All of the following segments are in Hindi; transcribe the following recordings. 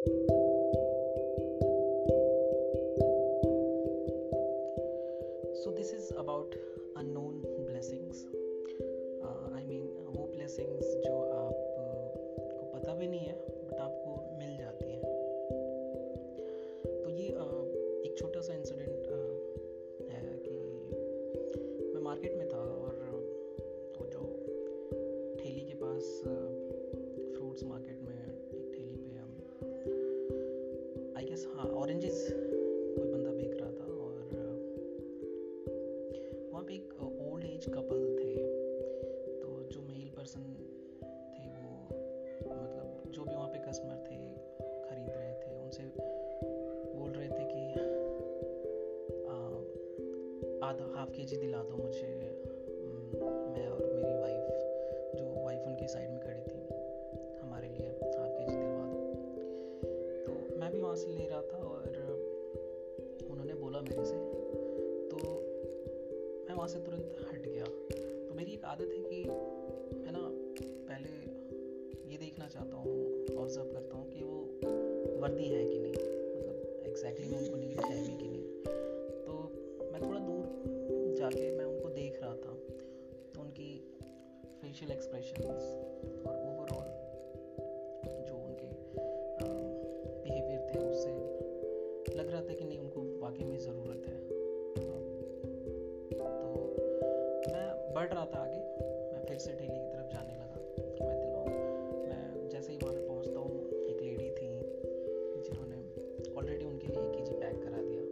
so this is about unknown blessings uh, i mean वो blessings जो आप uh, को पता भी नहीं है बट आपको मिल जाती हैं तो ये uh, एक छोटा सा इंसिडेंट uh, है कि मैं मार्केट में था और वो जो ठेली के पास ऑरेंजेस कोई बंदा बेच रहा था और वहाँ पे एक ओल्ड एज कपल थे। तो जो मेल पर्सन थे वो मतलब जो भी वहाँ पे कस्टमर थे, खरीद रहे थे, उनसे बोल रहे थे कि आधा हाफ़ के जी दिला दो मुझे मैं और मेरी वाइफ जो वाइफ उनकी साइड में खड़ी थी, हमारे लिए हाफ़ के जी दिलवा दो। तो मैं भी वहाँ से ले रहा था वहाँ से तुरंत हट गया। तो मेरी एक आदत है कि है ना पहले ये देखना चाहता हूँ ऑब्ज़र्व करता हूँ कि वो वर्दी है कि नहीं। मतलब एग्जैक्टली मैं उनको नीड है भी कि नहीं। तो मैं थोड़ा दूर जाके मैं उनको देख रहा था तो उनकी फेशियल एक्सप्रेशन और बढ़ रहा था आगे। मैं फिर से ठेली की तरफ़ जाने लगा कि मैं दिलवाऊँ मैं जैसे ही वहाँ पे पहुँचता हूँ एक लेडी थी जिन्होंने ऑलरेडी उनके लिए एक के पैक करा दिया।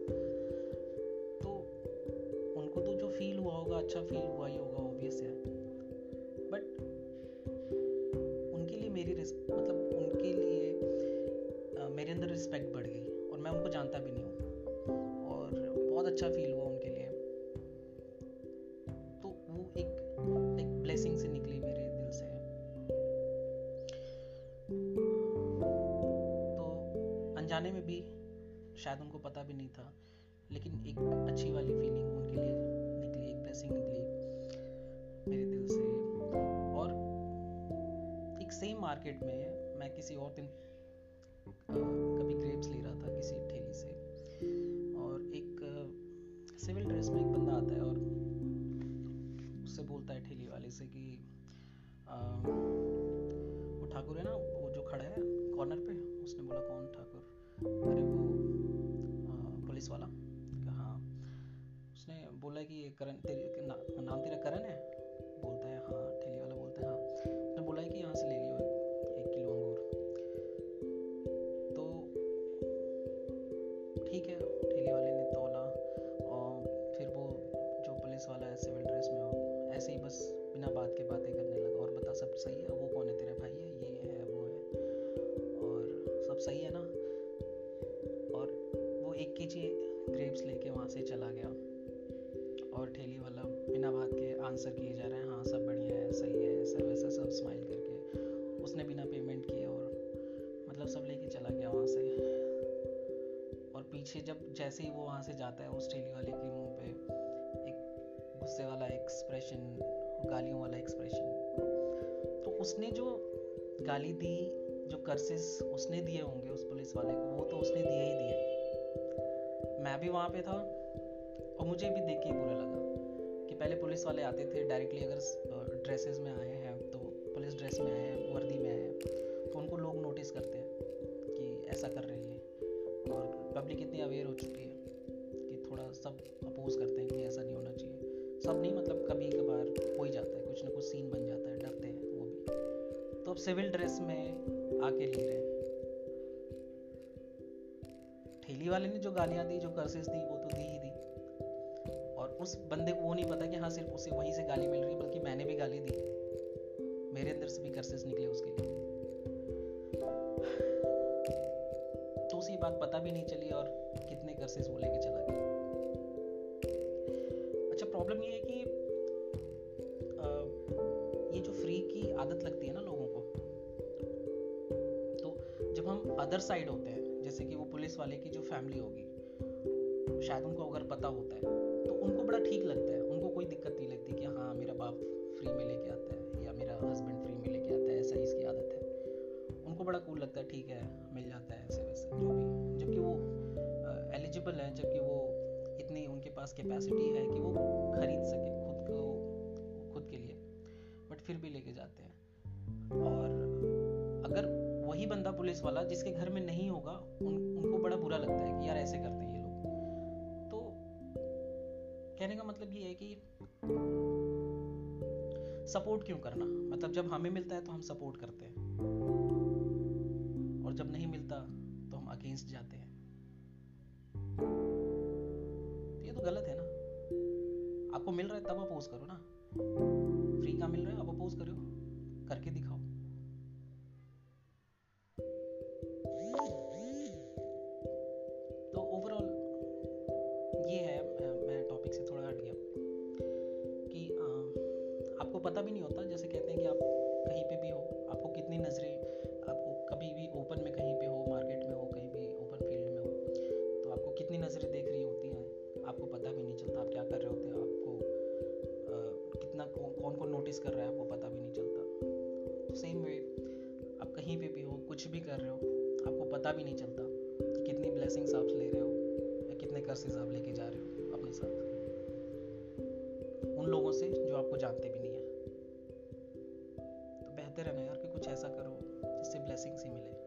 तो उनको तो जो फील हुआ होगा अच्छा फील हुआ ही होगा ऑब्वियस है। बट उनके लिए मेरी मतलब उनके लिए अ, मेरे अंदर रिस्पेक्ट बढ़ गई और मैं उनको जानता भी नहीं हूँ। और बहुत अच्छा फील हुआ शायद उनको पता भी नहीं था, लेकिन एक अच्छी वाली फीलिंग उनके लिए निकली, एक ब्लेसिंग निकली मेरे दिल से। और एक सेम मार्केट में मैं किसी और दिन कभी ग्रेप्स ले रहा था किसी ठेली से। और एक सिविल ड्रेस में एक बंदा आता है और उससे बोलता है ठेली वाले से कि वो ठाकुर है ना, वो जो खड़ा है कॉर्नर पे, उसने बोला, कौन ठाकुर? पुलिस वाला। हाँ उसने बोला कि ये करण तेरे ना, नाम तेरा करण है? बोलता है हाँ ठेली वाला बोलता है हाँ। उसने बोला है कि यहाँ से ले लियो एक किलो अंगूर। तो ठीक है ठेली वाले ने तोला और फिर वो जो पुलिस वाला है सिविल ड्रेस में हो ऐसे ही बस बिना बात के बातें करने लगा। और बता सब सही है? जी ग्रेप्स लेके वहाँ से चला गया। और ठेली वाला बिना बात के आंसर किए जा रहे हैं हाँ सब बढ़िया है, सही है, ऐसा वैसा सब स्माइल करके। उसने बिना पेमेंट किए और मतलब सब लेके चला गया वहाँ से। और पीछे जब जैसे ही वो वहाँ से जाता है, उस ठेली वाले के मुँह पे एक गुस्से वाला एक्सप्रेशन गालियों वाला एक्सप्रेशन तो उसने जो गाली दी, जो कर्सेस उसने दिए होंगे उस पुलिस वाले को, वो तो उसने दिए ही दिए। मैं भी वहाँ पे था और मुझे भी देख के बुरा लगा कि पहले पुलिस वाले आते थे डायरेक्टली अगर ड्रेसेस में आए हैं तो पुलिस ड्रेस में आए हैं, वर्दी में आए हैं तो उनको लोग नोटिस करते हैं कि ऐसा कर रही है और पब्लिक इतनी अवेयर हो चुकी है कि थोड़ा सब अपोज करते हैं कि ऐसा नहीं होना चाहिए। सब नहीं मतलब कभी कभार हो ही जाता है, कुछ ना कुछ सीन बन जाता है, डरते हैं वो भी। तो अब सिविल ड्रेस में आके ले रहे हैं। ठेली वाले ने जो गालियाँ दी जो कर्सेस दी वो तो दी ही दी। और उस बंदे को वो नहीं पता कि हाँ सिर्फ़ उसे वहीं से गाली मिल रही है बल्कि मैंने भी गाली दी। मेरे अंदर से भी कर्सेस निकले उसके लिए। तो उसे बात पता भी नहीं चली और कितने कर्सेस वो लेके चला गया। अच्छा प्रॉब्लम ये है कि अ, ये जो फ्री की आदत लगती है ना लोगों को तो जब हम अदर साइड होते हैं जैसे कि वो पुलिस वाले की जो फैमिली होगी, शायद उनको अगर पता होता है तो उनको बड़ा ठीक लगता है। उनको कोई दिक्कत नहीं लगती कि हाँ मेरा बाप फ्री में लेके आता है या मेरा हस्बैंड फ्री में लेके आता है, ऐसा ही इसकी आदत है। उनको बड़ा कूल लगता है, ठीक है, मिल जाता है, ऐसे वैसे, जो भी। जबकि वो एलिजिबल है, जबकि वो इतनी उनके पास कैपेसिटी है कि वो खरीद सके। बंदा पुलिस वाला जिसके घर में नहीं होगा उन, उनको बड़ा बुरा लगता है कि यार ऐसे करते हैं ये लोग। तो कहने का मतलब ये है कि सपोर्ट क्यों करना? मतलब जब हमें मिलता है तो हम सपोर्ट करते हैं। और जब नहीं मिलता तो हम अगेंस्ट जाते हैं। तो ये तो गलत है ना। आपको मिल रहा है तब अपोज करो ना। फ्री का मिल रहा है अब अपोज करो। करके दिखाओ। पता भी नहीं होता जैसे कहते हैं कि आप कहीं पे भी हो आपको कितनी नज़रें आपको कभी भी ओपन में कहीं पे हो मार्केट में हो कहीं भी ओपन फ़ील्ड में हो तो आपको कितनी नज़रें देख रही होती हैं आपको पता भी नहीं चलता आप क्या कर रहे होते हैं आपको आ, कितना कौन कौन नोटिस कर रहा है आपको पता भी नहीं चलता। सेम वे आप कहीं पे भी हो कुछ भी कर रहे हो आपको पता भी नहीं चलता कि कितनी ब्लेसिंग्स आप ले रहे हो या कितने कर्सेज आप लेके जा रहे हो अपने साथ। उन लोगों से जो आपको जानते भी नहीं। है तो बेहतर है ना यार कि कुछ ऐसा करो जिससे ब्लेसिंग्स ही मिले।